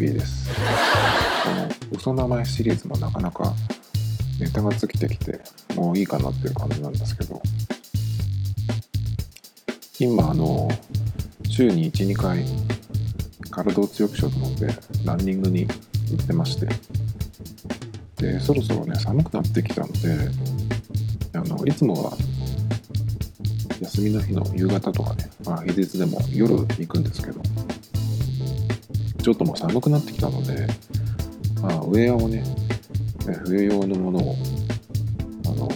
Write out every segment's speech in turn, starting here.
こんにちはエディ・マーフィーです。この嘘名前シリーズもなかなかネタが尽きてきてもういいかなっていう感じなんですけど。今あの週に12回体を強くしようと思ってランニングに行ってまして。でそろそろね寒くなってきたのであのいつもは休みの日の夕方とかね、まあ、平日でも夜行くんですけどちょっともう寒くなってきたので、まあ、ウェアをね冬用のものをあの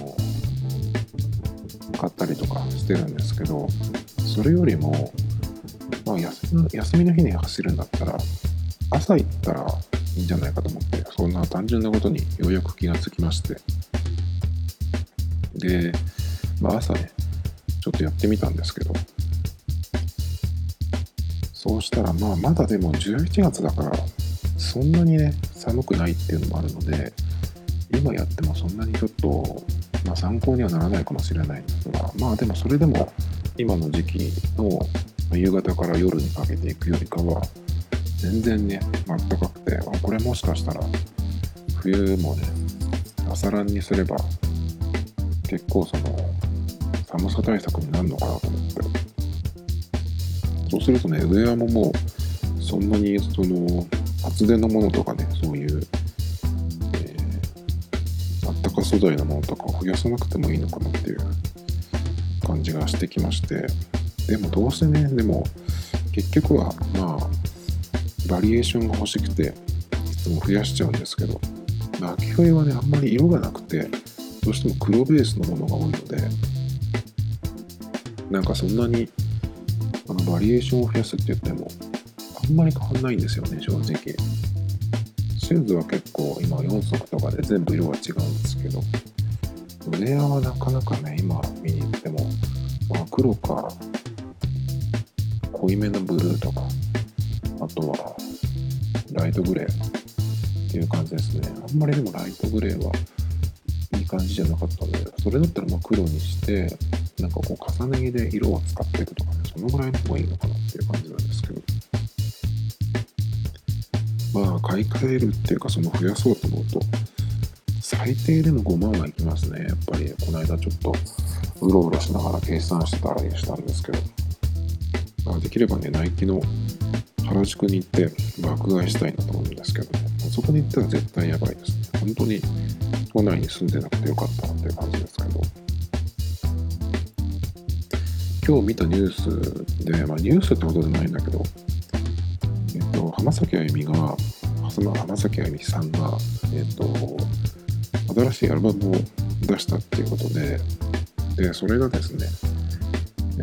買ったりとかしてるんですけどそれよりも、まあ、休みの日に走るんだったら朝行ったらいいんじゃないかと思ってそんな単純なことにようやく気がつきまして。で、まあ、朝ねちょっとやってみたんですけどそうしたらまあまだでも11月だからそんなにね寒くないっていうのもあるので今やってもそんなにちょっと、まあ、参考にはならないかもしれないんですがまあでもそれでも今の時期の夕方から夜にかけていくよりかは全然ねあったかくてあこれもしかしたら冬もね朝ランにすれば結構その寒さ対策になるのかなと思って。そうするとねウェアももうそんなにその厚手のものとかねそういう、えー、あったか素材のものとかを増やさなくてもいいのかなっていう感じがしてきまして。でもどうせねでも結局はまあバリエーションが欲しくていつも増やしちゃうんですけど秋冬はねあんまり色がなくてどうしても黒ベースのものが多いのでなんかそんなにあのバリエーションを増やすって言ってもあんまり変わんないんですよね正直。シューズは結構今4足とかで全部色が違うんですけど。ウェアはなかなかね今見に行っても、まあ、黒か濃いめのブルーとかあとはライトグレーっていう感じですね。あんまりでもライトグレーはいい感じじゃなかったのでそれだったらま黒にしてなんかこう重ね着で色を使っていくとかねそのぐらいの方がいいのかなっていう感じなんですけどまあ買い替えるっていうかその増やそうと思うと最低でも5万はいきますね。やっぱりこの間ちょっとうろうろしながら計算してたりしたんですけど、まあ、できればねナイキの原宿に行って爆買いしたいなと思うんですけど、そこに行ったら絶対やばいですね。本当に都内に住んでなくてよかったなっていう感じですけど。今日見たニュースで、まあ、ニュースってことじゃないんだけど、えっと、浜崎あゆみが、浜崎あゆみさんが、えっと、新しいアルバムを出したっていうことで、で、それがですね、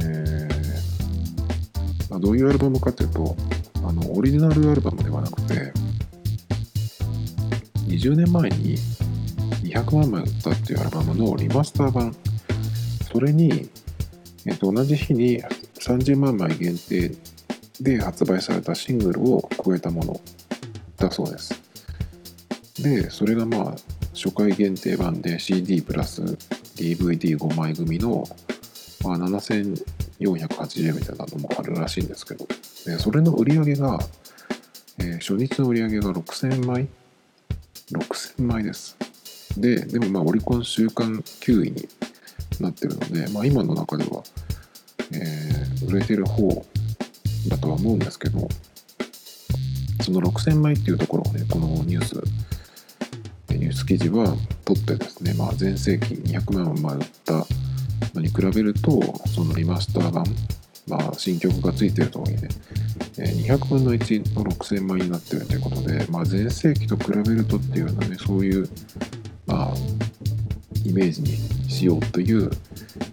えーまあ、どういうアルバムかというと、あの、オリジナルアルバムではなくて、20年前に200万枚売ったっていうアルバムのリマスター版、それに、えっと、同じ日に30万枚限定で発売されたシングルを超えたものだそうです。で、それがまあ、初回限定版で CD プラス DVD5 枚組の、まあ、7480円みたいなのもあるらしいんですけど、でそれの売り上げが、えー、初日の売り上げが6000枚 ?6000 枚です。で、でもまあオリコン週間9位になってるので、まあ、今の中では、えー、売れてる方だとは思うんですけどその6000枚っていうところをねこのニュースニュース記事は取ってですね、まあ、全盛期200万枚売ったのに比べるとそのリマスター版、まあ、新曲がついてるとはいえね200分の1の6000枚になってるということで、まあ、全盛期と比べるとっていうようなねそういう、まあ、イメージにしようという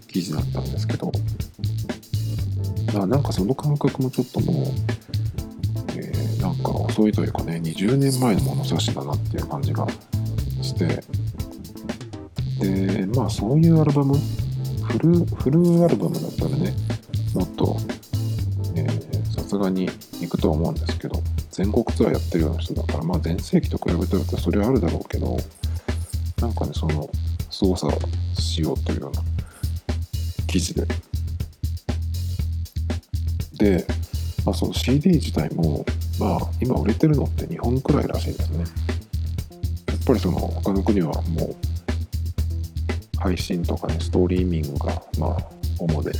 記事だったんですけど、まあ、なんかその感覚もちょっともう、えー、なんか遅いというかね20年前の物差しだなっていう感じがしてでまあそういうアルバムフルフルアルバムだったらねもっとさすがに行くと思うんですけど全国ツアーやってるような人だからまあ全盛期と比べたらそれはあるだろうけどなんかねその操作しようというような記事で。で、まあ、その CD 自体もまあ今売れてるのって日本くらいらしいですねやっぱりその他の国はもう配信とかねストリーミングがまあ主で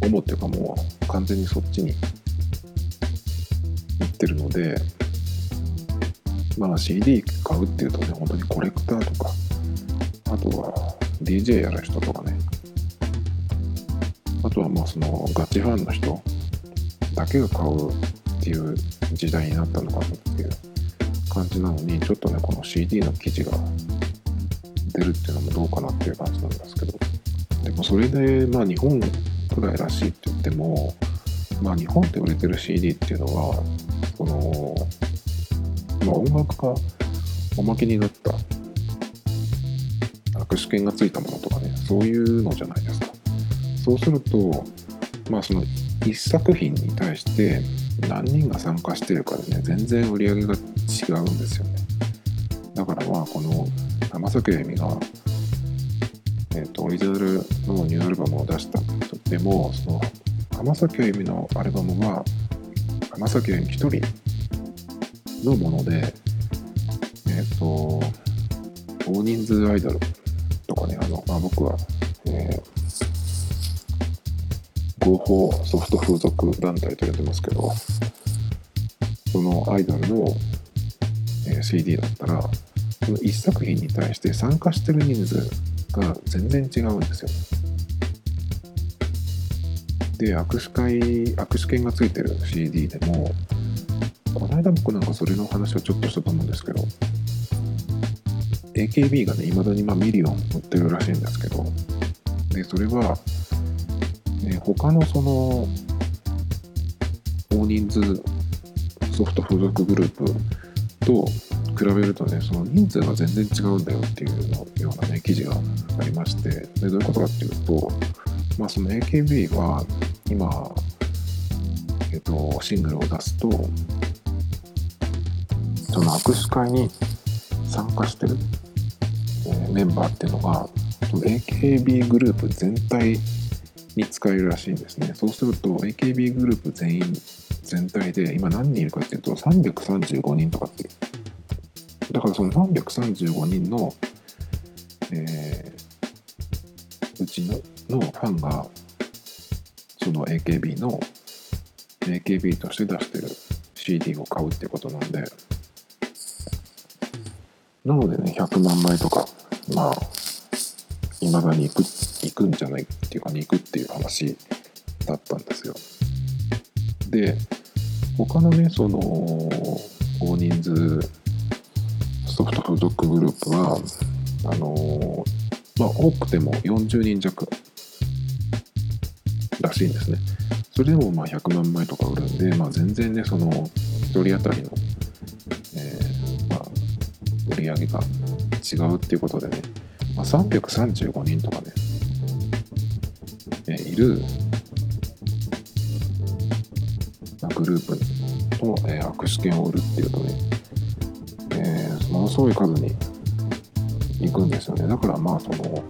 主っていうかもう完全にそっちに行ってるのでまあ CD 買うっていうとね本当にコレクターとかあとは DJ やる人とかね。あとはまあそのガチファンの人だけが買うっていう時代になったのかなっていう感じなのにちょっとねこの CD の記事が出るっていうのもどうかなっていう感じなんですけど。でもそれでまあ日本くらいらしいって言ってもまあ日本で売れてる CD っていうのはそのまあ音楽がおまけになった握手券がついたものとかねそういうのじゃないですか。そうするとまあその1作品に対して何人が参加してるかでね全然売り上げが違うんですよね。だからまあこの浜崎あゆみが、えーと、オリジナルのニューアルバムを出したとってもその浜崎あゆみのアルバムは浜崎あゆみ一人のものでえっ、ー、と大人数アイドル、僕は、えー合法ソフト風俗団体と呼んでますけどそのアイドルの、え CD だったらその1作品に対して参加してる人数が全然違うんですよ。で握手会握手券がついてる CD でもこの間僕なんかそれの話をちょっとしたと思うんですけど AKB がねいまだにまミリオン売ってるらしいんですけどでそれはね、他のその大人数ソフト付属グループと比べるとねその人数が全然違うんだよっていうのようなね記事がありましてでどういうことかっていうとまあその AKB は今えっとシングルを出すとその握手会に参加してる、え、メンバーっていうのがその AKB グループ全体に使えるらしいんですね。そうすると AKB グループ全員全体で今何人いるかっていうと335人とかっていう。だからその335人の、えー、うちののファンがその AKB の AKB として出してる CD を買うってことなんでなのでね100万枚とかまあいまだに行く行くんじゃないっていうかに行くっていう話だったんですよ。で他のねその大人数ソフト付属グループはあのまあ多くても40人弱らしいんですね。それでもまあ100万枚とか売るんで、まあ、全然ねその1人当たりの、り上げが違うっていうことでね。まあ、335人とかね、えいる、まあ、グループと、えー、握手券を売るっていうとね、えー、ものすごい数に行くんですよね。だからまあその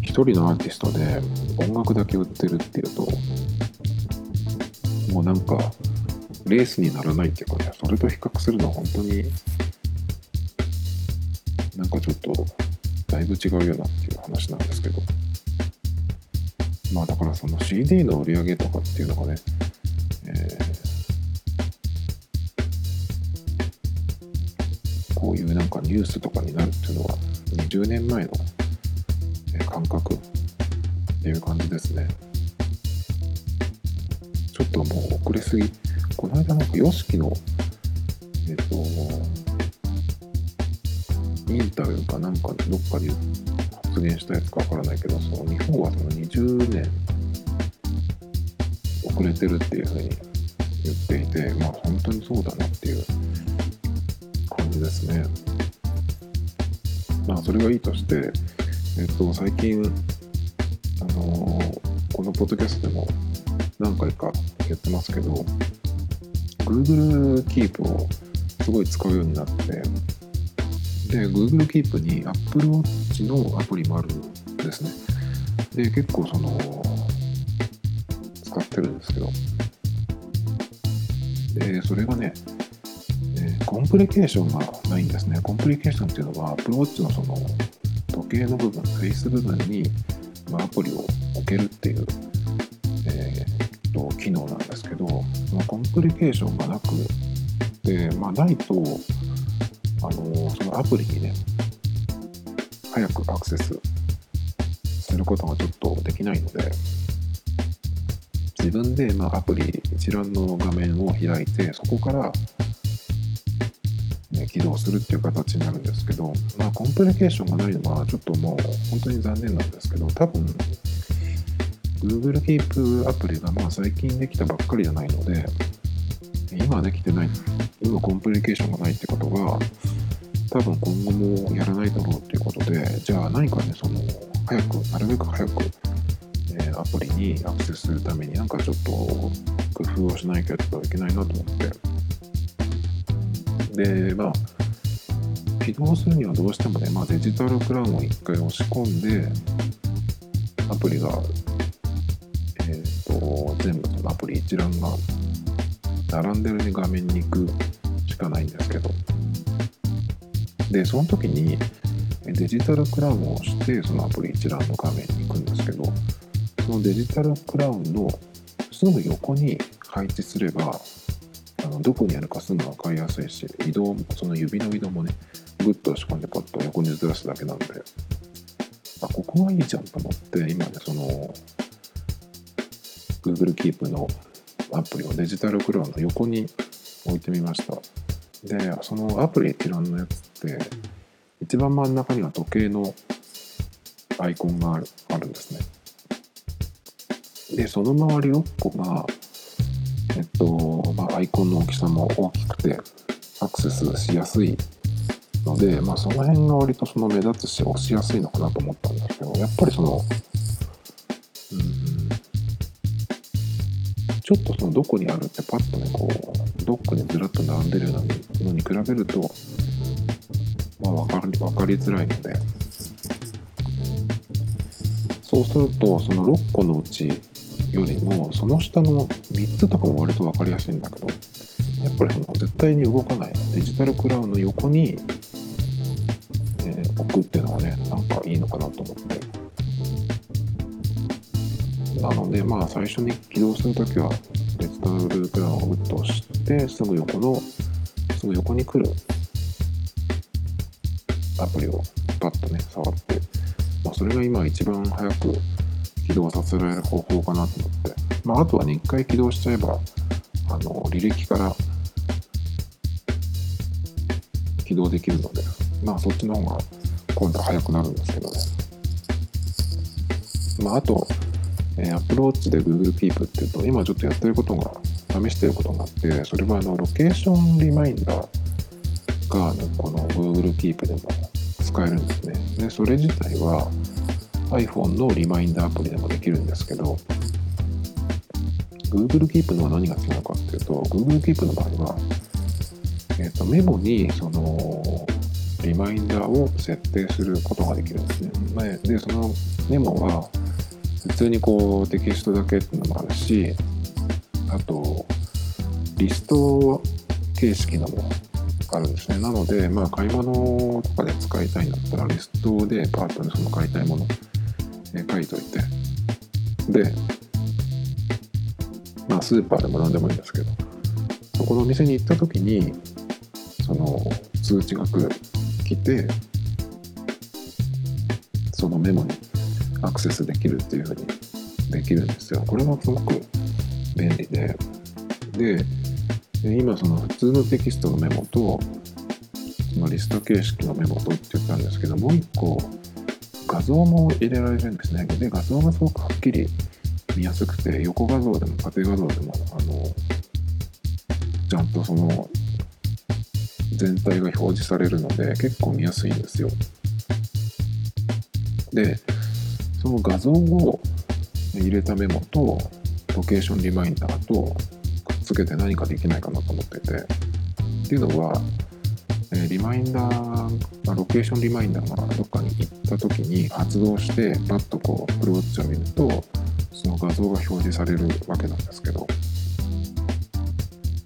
一人のアーティストで音楽だけ売ってるっていうともうなんかレースにならないっていうかねそれと比較するのは本当になんかちょっとだいぶ違うよなっていう話なんですけど。まあだからその CD の売り上げとかっていうのがね、えー、こういうなんかニュースとかになるっていうのは20年前の感覚っていう感じですね。ちょっともう遅れすぎ。この間なんか YOSHIKI のえっ、ー、とタビューかなんかどっかで発言したやつかわからないけどその日本はその20年遅れてるっていうふうに言っていてまあ本当にそうだなっていう感じですね。まあそれはいいとして、えっと、最近あのー、このポッドキャストでも何回かやってますけど Google Keep をすごい使うようになってで、Google Keep に Apple Watch のアプリもあるんですね。で、結構その、使ってるんですけど、でそれがね、えコンプリケーションがないんですねコンプリケーションっていうのは Apple Watch のその時計の部分フェイス部分に、ま、アプリを置けるっていう、えーと機能なんですけど、まあ、コンプリケーションがなくで、まあ、ないとあのそのアプリにね早くアクセスすることがちょっとできないので自分で、まあ、アプリ一覧の画面を開いてそこから、ね、起動するっていう形になるんですけど、まあ、コンプリケーションがないのはちょっともう本当に残念なんですけど多分 Google Keep アプリがまあ最近できたばっかりじゃないので今できてない今コンプリケーションがないってことが多分今後もやらないだろうっていうことでじゃあ何かねその早くなるべく早く、えーアプリにアクセスするためになんかちょっと工夫をしないといけないなと思って。でまあ起動するにはどうしてもね、まあ、デジタルクラウンを一回押し込んでアプリがえっ、と全部そのアプリ一覧が並んでるね画面に行くしかないんですけど。でその時にデジタルクラウンを押してそのアプリ一覧の画面に行くんですけどそのデジタルクラウンのすぐ横に配置すればあのどこにあるかすぐ分かりやすいし移動その指の移動もねグッと押し込んでパッと横にずらすだけなんであここがいいじゃんと思って今ねその Google Keep のアプリをデジタルクラウンの横に置いてみました。でそのアプリ一覧のやつって一番真ん中には時計のアイコンがあるあるんですね。でその周り6個がえっと、まあ、アイコンの大きさも大きくてアクセスしやすいので、まあ、その辺が割とその目立つし押しやすいのかなと思ったんですけどやっぱりそのちょっとそのどこにあるってパッとねこうどっかにずらっと並んでるようなのに比べるとまあ分かり分かりづらいのでそうするとその6個のうちよりもその下の3つとかも割と分かりやすいんだけどやっぱりその絶対に動かないデジタルクラウンの横に、えー置くっていうのがねなんかいいのかなと思って。なのでまあ最初に起動するときはデジタルクラウンをグッとしてすぐ横のすぐ横に来るアプリをパッとね触って、まあ、それが今一番早く起動させられる方法かなと思って、まあ、あとはね一回起動しちゃえばあの履歴から起動できるのでまあそっちの方が今度は早くなるんですけどね。まああと、えー、Apple Watch で Google Keep っていうと今ちょっとやってることが試してることがあってそれはあのロケーションリマインダーがこの Google Keep でも使えるんですねでそれ自体は iPhone のリマインダーアプリでもできるんですけど Google Keep のは何が違うのかっていうと Google Keep の場合は、えー、とメモにそのリマインダーを設定することができるんです。ねでそのメモは普通にこうテキストだけっていうのもあるしあとリスト形式のもあるんですね。なので、まあ、買い物とかで使いたいんだったらリストでパートにその買いたいものえ書いといてでまあスーパーでも何でもいいんですけどそこのお店に行った時にその通知が来てそのメモにアクセスできるっていうふうにできるんですよこれがすごく便利ででで今その普通のテキストのメモとそのリスト形式のメモとって言ったんですけどもう一個画像も入れられるんですね。で、画像がすごくはっきり見やすくて、横画像でも縦画像でも、あの、ちゃんとその、全体が表示されるので、結構見やすいんですよ。で、その画像を入れたメモと、ロケーションリマインダーとくっつけて何かできないかなと思ってて、っていうのは、えリマインダー、まロケーションリマインダーがどっかに行った時に発動してパッとこう Apple Watch を見るとその画像が表示されるわけなんですけど。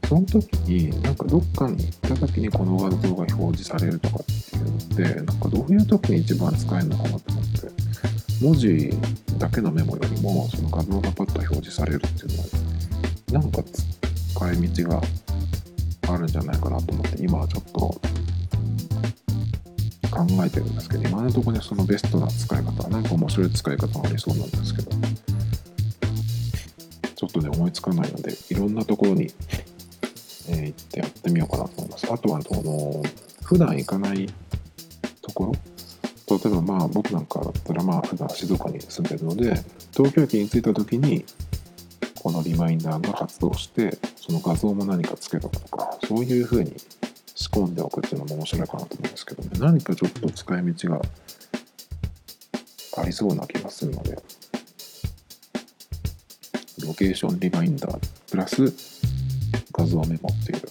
そその時になんかどっかに行った時にこの画像が表示されるとかっていうのってなんかどういう時に一番使えるのかなと思って。文字だけのメモよりもその画像がパッと表示されるっていうのはなんか使い道があるんじゃないかなと思って今はちょっと考えてるんですけど今のところにそのベストな使い方なんか面白い使い方がありそうなんですけどちょっとね思いつかないのでいろんなところに、えー、行ってやってみようかなと思います。あとはその普段行かないところ例えばまあ僕なんかだったらまあ普段静岡に住んでるので東京駅に着いた時にこのリマインダーが発動してその画像も何かつけとくとかそういうふうに仕込んでおくっていうのも面白いかなと思うんですけどね。何かちょっと使い道がありそうな気がするので。ロケーションリマインダープラス画像メモっていう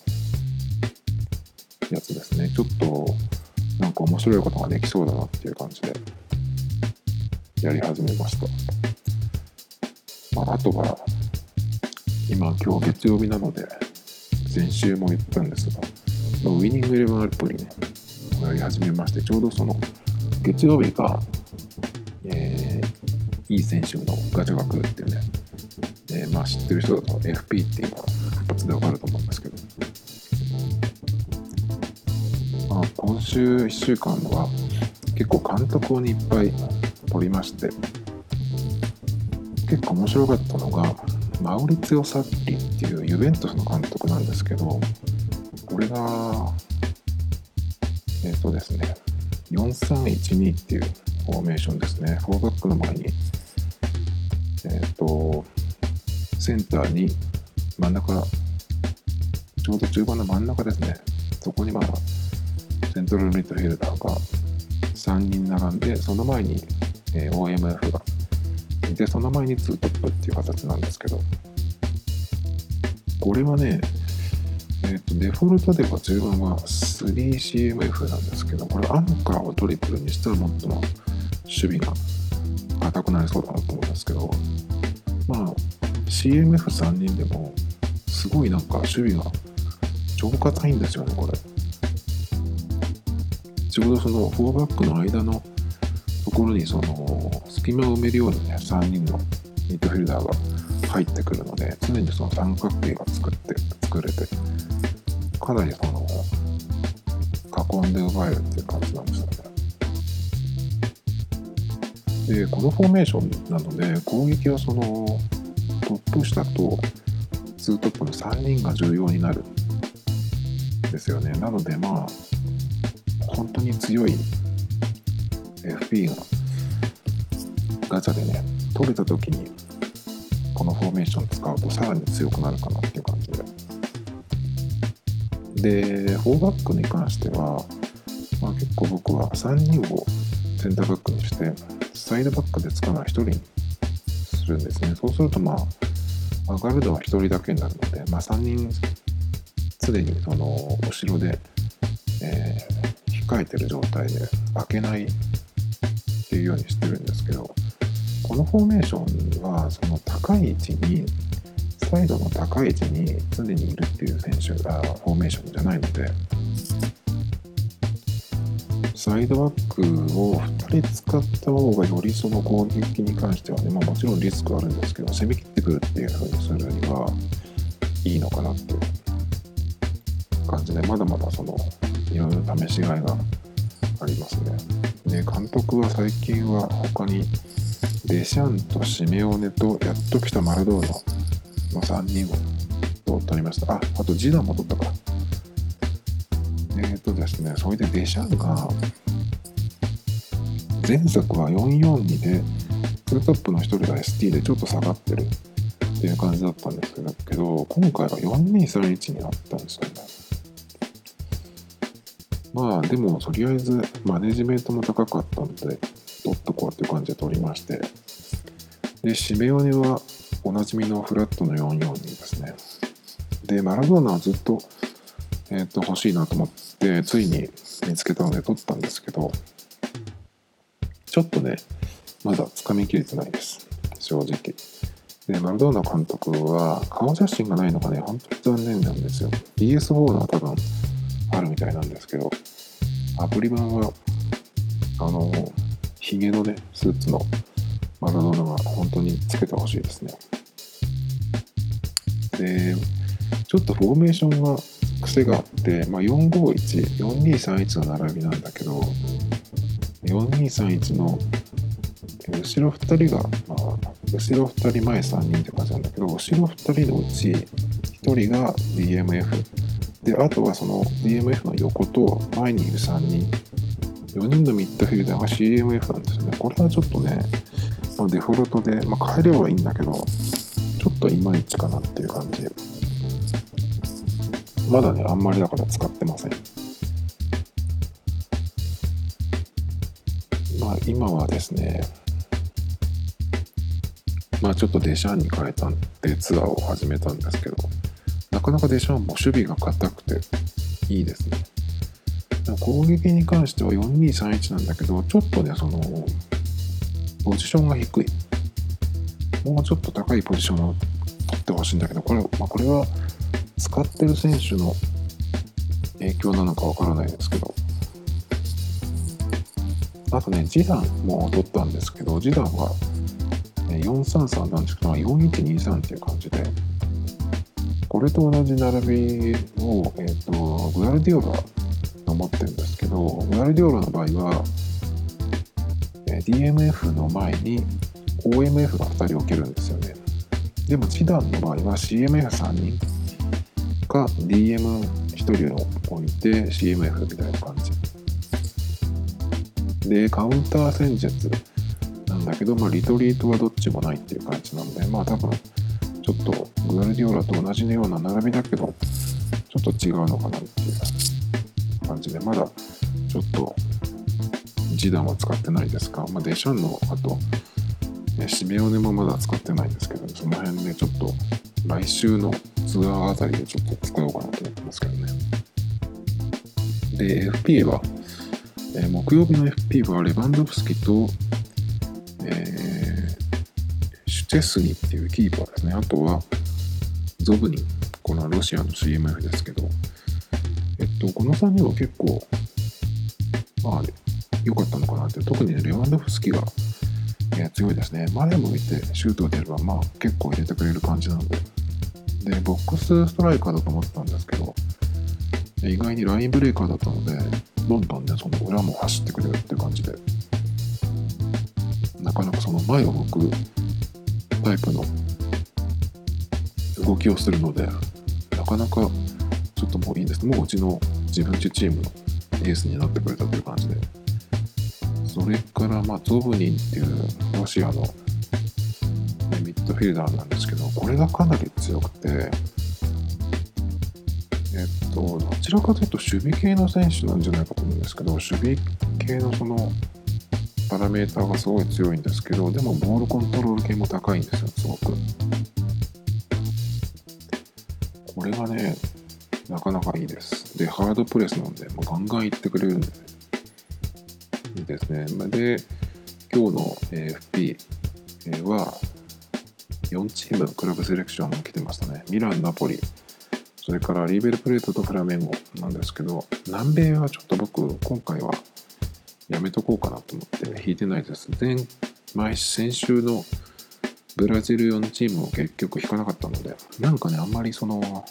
やつですね。ちょっとか面白いことができそうだなっていう感じでやり始めました。まあ、あとは今今日月曜日なので先週も言ったんですがウィニングイレブンアプリねやり始めましてちょうどその月曜日が、えー、いい選手のガチャが来るっていうね、えー、まあ知ってる人だと FP っていうのは一発でわかると思うんですけど今週1週間は結構監督をいっぱい取りまして結構面白かったのがマウリツィ・サッリっていうユベントスの監督なんですけどこれがえっ、ー、とですね4312っていうフォーメーションですね。4バックの前にえっ、ー、とセンターに真ん中ちょうど中盤の真ん中ですね。そこにまあセントラルミッドフィルダーが3人並んで、その前に、えー、OMF がいて、その前に2トップっていう形なんですけど、これはね、えーと、デフォルトでは中盤は 3CMF なんですけど、これアンカーをトリプルにしたらもっとも守備が硬くなりそうだなと思うんですけど、まあ、CMF3 人でも、すごいなんか守備が超硬いんですよね、これ。ちょうどその4バックの間のところにその隙間を埋めるようにね3人のミッドフィルダーが入ってくるので常にその三角形が作って作れてかなりその囲んで奪えるっていう感じなんですよね。でこのフォーメーションなので攻撃はそのトップ下と2トップの3人が重要になるんですよね。なのでまあ本当に強い FP がガチャでね取れた時にこのフォーメーション使うとさらに強くなるかなっていう感じで。で4バックに関しては、まあ、結構僕は3人をセンターバックにしてサイドバックで使うのは1人にするんですね。そうするとまあガルドは1人だけになるので、まあ、3人すでにその後ろで、えー控えてる状態で開けないっていうようにしてるんですけどこのフォーメーションはその高い位置にサイドの高い位置に常にいるっていう選手がフォーメーションじゃないのでサイドバックを2人使った方がよりその攻撃に関してはね、まあ、もちろんリスクはあるんですけど攻め切ってくるっていう風にするにはいいのかなっていう感じでまだまだそのいろいろ試しがいがありますね。で監督は最近は他にデシャンとシメオネとやっと来たマラドーナの3人を取りました。あ、あとジダンも取ったか。えっ、ー、とですね、それでデシャンが前作は442で2トップの1人が ST でちょっと下がってるっていう感じだったんですけど今回は4231になったんですよね。まあでもとりあえずマネジメントも高かったので取っとこうっていう感じで取りまして。でシメオネはおなじみのフラットの442ですね。でマラドーナはずっと,、えー、と欲しいなと思ってついに見つけたので取ったんですけどちょっとねまだつかみきれてないです。正直。で、マルドーナ監督は顔写真がないのがね、本当に残念なんですよ。PS4 の多分あるみたいなんですけど、アプリ版は、あの、ヒゲのね、スーツのマラドーナが本当につけてほしいですね。で、ちょっとフォーメーションが癖があって、まあ、451、4231の並びなんだけど、4231の後ろ2人が、まあ、後ろ2人前3人って感じなんだけど、後ろ2人のうち1人が DMF。で、あとはその DMF の横と前にいる3人。4人のミッドフィルダーが CMF なんですよね。これはちょっとね、まあ、デフォルトで、まあ、変えればいいんだけど、ちょっといまいちかなっていう感じ。まだね、あんまりだから使ってません。まあ、今はですね、まあちょっとデシャンに変えたんでツアーを始めたんですけど、かなかデシャンも守備が硬くていいですね。攻撃に関しては4231なんだけど、ちょっとね、その、ポジションが低い。もうちょっと高いポジションを取ってほしいんだけど、これ,、まあ、これは使ってる選手の影響なのかわからないですけど、あとね、ジダンも取ったんですけど、ジダンは433なんですけど、4123っていう感じで、れと同じ並びを、えーと、グアルディオラが持ってるんですけど、グアルディオラの場合は、え DMF の前に OMF が2人置けるんですよね。でも、チダンの場合は CMF3 人か DM1 人を置いて CMF みたいな感じ。で、カウンター戦術なんだけど、まあ、リトリートはどっちもないっていう感じなので、まあ多分、ちょっとグアルディオラと同じような並びだけど、ちょっと違うのかなっていう感じで、まだちょっと示談は使ってないですか？まあ、デシャンの、あと、ね、シメオネもまだ使ってないんですけど、その辺でちょっと来週のツアーあたりでちょっと使おうかなと思ってますけどね。で、FP は、えー、木曜日の FP はレバンドフスキとえー、チェスニっていうキーパーですね。あとは、ゾブニン。このロシアの CMF ですけど、えっと、この3人は結構、まあ、良かったのかなって。特にね、レワンドフスキが、え強いですね。前向いてシュートを出れば、まあ、結構入れてくれる感じなので。で、ボックスストライカーだと思ってたんですけど、意外にラインブレーカーだったので、どんどんね、その裏も走ってくれるって感じで、なかなかその前を向くタイプの動きをするのでなかなかちょっともういいんです。もううちの自分ちチームのエースになってくれたという感じで。それからまあゾブニンっていうロシアのミッドフィルダーなんですけどこれがかなり強くてえっとどちらかというと守備系の選手なんじゃないかと思うんですけど守備系のそのパラメーターがすごい強いんですけどでもボールコントロール系も高いんですよすごく。これがねなかなかいいです。でハードプレスなんでもうガンガンいってくれるんで、いいですね。で今日の FP は4チームクラブセレクションが来てましたね。ミランナポリ。それからリーベルプレートとフラメンゴなんですけど南米はちょっと僕今回はやめとこうかなと思って引いてないです。前、前、先週のブラジル4チームを結局引かなかったので、なんかね、あんまりその、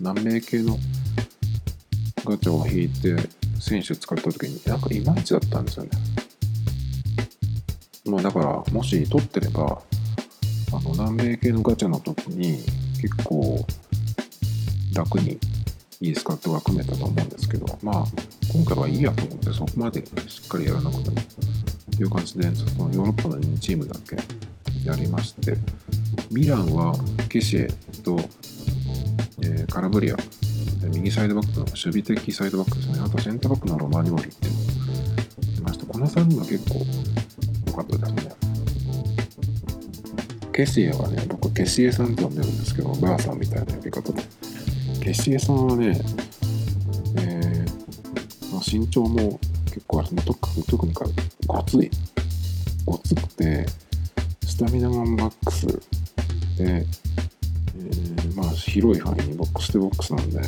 南米系のガチャを引いて選手使った時に、なんかいまいちだったんですよね。まあだから、もし取ってれば、あの、南米系のガチャの時に結構楽にいいスカットが組めたと思うんですけど、まあ、今回はいいやと思ってそこまでしっかりやらなくてもという感じでそのヨーロッパの2チームだけやりましてミランはケシエと、えー、カラブリア右サイドバックの守備的サイドバックですね。あとセンターバックのロマニオリっていうのをましてこの3人は結構良かったですね。ケシエはね僕ケシエさんって呼んでるんですけどばあさんみたいな呼び方で。ケシエさんはねえま身長も結構あれ特特にかごつい。ごつくてスタミナがマックス。で、えー、まあ広い範囲にボックスでボックスなんで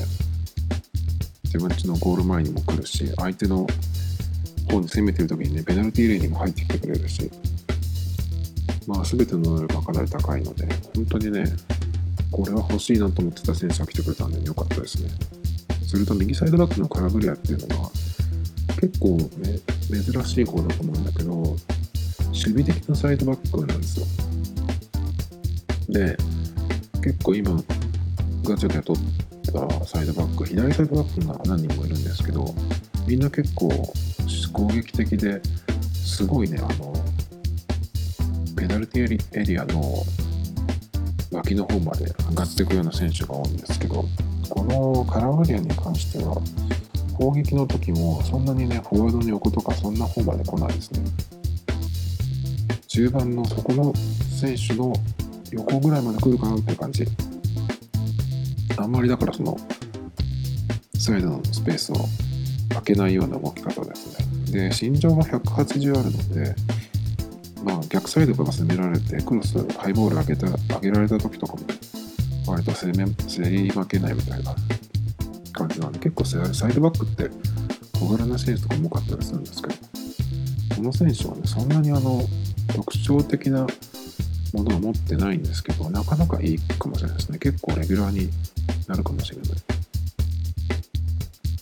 自分ちのゴール前にも来るし相手の方に攻めてる時にねペナルティーレーンにも入ってきてくれるしまあ全ての能力がかなり高いので本当にねこれは欲しいなと思ってた選手が来てくれたんで良かったですね。すると右サイドバックのカラブリアっていうのは結構、ね、珍しい方だと思うんだけど守備的なサイドバックなんですよ。で結構今ガチャで雇ったサイドバック左サイドバックが何人もいるんですけどみんな結構攻撃的ですごいねあのペナルティエリアのの方まで上がっていくような選手が多いんですけどこのカラバリアに関しては攻撃の時もそんなにねフォワードに置くとかそんな方まで来ないですね。中盤のそこの選手の横ぐらいまで来るかなっていう感じ。あんまりだからそのサイドのスペースを開けないような動き方ですね。で身長が180あるのでまあ逆サイドから攻められてクロスハイボール上げた上げられた時とかも割と攻め競り負けないみたいな感じなんで結構サイドバックって小柄な選手とかも多かったりするんですけどこの選手はねそんなにあの特徴的なものは持ってないんですけどなかなかいいかもしれないですね。結構レギュラーになるかもしれない。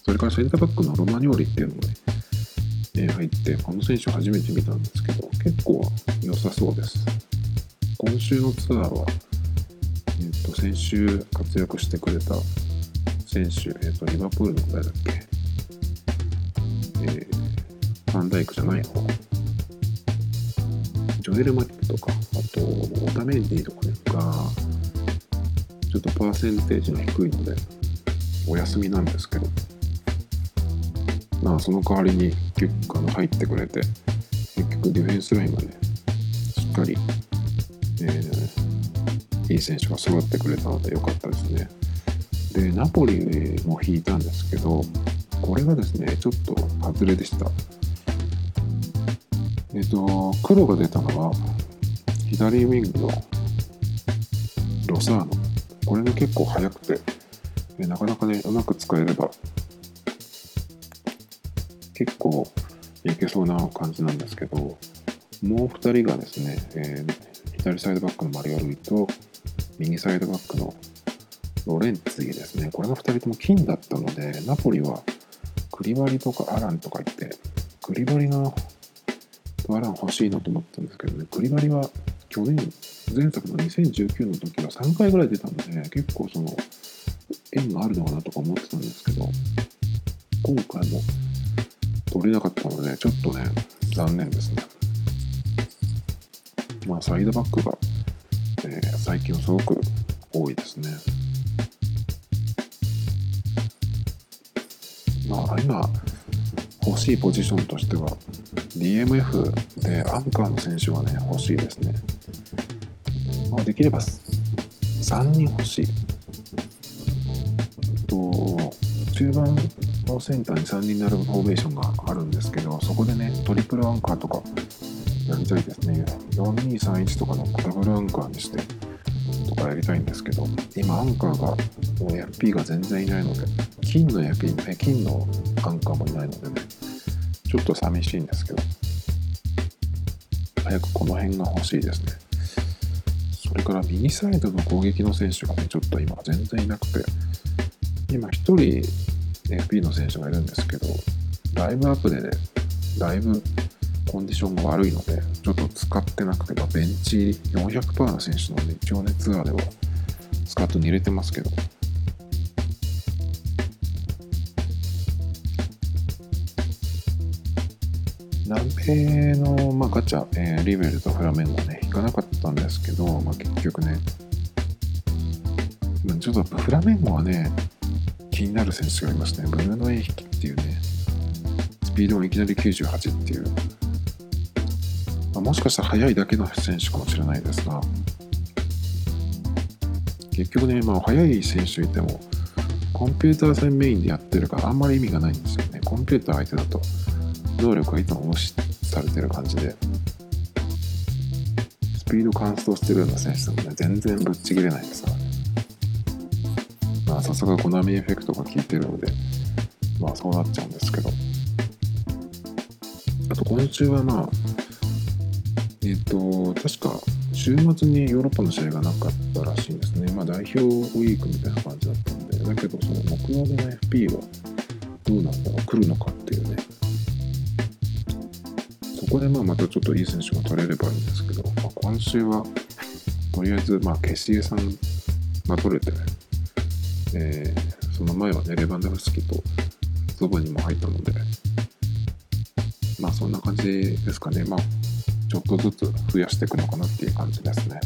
それからセンターバックのロマニョーリっていうのもね、えー、入ってこの選手初めて見たんですけど結構良さそうです。今週のツアーはえーと、先週活躍してくれた選手、えーと、リバプールの誰だっけ、えー、ファンダイクじゃない方。ジョエル・マリップとかあとオタメンディとかがちょっとパーセンテージが低いのでお休みなんですけど。まあその代わりに結構あの入ってくれてディフェンスラインがねしっかり、えーいい選手が揃ってくれたので良かったですね。で、ナポリも引いたんですけど、これがですね、ちょっと外れでした。えっと、黒が出たのは、左ウィングのロサーノ。これが結構速くて、なかなかね、うまく使えれば、結構いけそうな感じなんですけど、もう2人がですね、えー、左サイドバックのマリアルイと、右サイドバックのロレンツィですね。これが2人とも金だったので、ナポリはクリバリとかアランとか言って、クリバリがアラン欲しいなと思ったんですけどね、クリバリは去年、前作の2019の時は3回ぐらい出たので、結構その、縁があるのかなとか思ってたんですけど、今回も取れなかったので、ちょっとね、残念ですね。まあ、サイドバックがえー、最近はすごく多いですね。まあ今欲しいポジションとしては DMF でアンカーの選手はね欲しいですね。まあ、できれば3人欲しい。と中盤のセンターに3人並ぶフォーメーションがあるんですけどそこでねトリプルアンカーとかやりたいですね。4231とかのダブルアンカーにしてとかやりたいんですけど、今アンカーが、もう FP が全然いないので、金の FP、金のアンカーもいないのでね、ちょっと寂しいんですけど、早くこの辺が欲しいですね。それから右サイドの攻撃の選手がね、ちょっと今全然いなくて、今1人 FP の選手がいるんですけど、ライブアップでね、だいぶコンディションが悪いので、ちょっと使ってなくて、まベンチ400%の選手なので、一応ね、ツアーではスカットに入れてますけど、南米の、まあ、ガチャ、えー、リベルとフラメンゴね、引かなかったんですけど、まあ、結局ね、ちょっとフラメンゴはね、気になる選手がいますね。ブルーノ・エイヒキっていうね、スピードがいきなり98っていうまあ、もしかしたら速いだけの選手かもしれないですが、結局ね、まあ、速い選手いても、コンピューター戦メインでやってるからあんまり意味がないんですよね。コンピューター相手だと、能力がいつも無視されてる感じで、スピード完走してるような選手でもね、全然ぶっちぎれないですから。さすがコナミエフェクトが効いてるので、まあそうなっちゃうんですけど。あと今週はまあ、えっ、と、確か週末にヨーロッパの試合がなかったらしいんですね。まあ代表ウィークみたいな感じだったんで、だけどその木曜日の FP はどうなんだろう、来るのかっていうね。そこでまあまたちょっといい選手が取れればいいんですけど、まあ、今週はとりあえずまあケシエさんが取れて、えー、その前はね、レバンドフスキとゾボにも入ったので、まあそんな感じですかね。まあちょっとずつ増やしていくのかなっていう感じですね。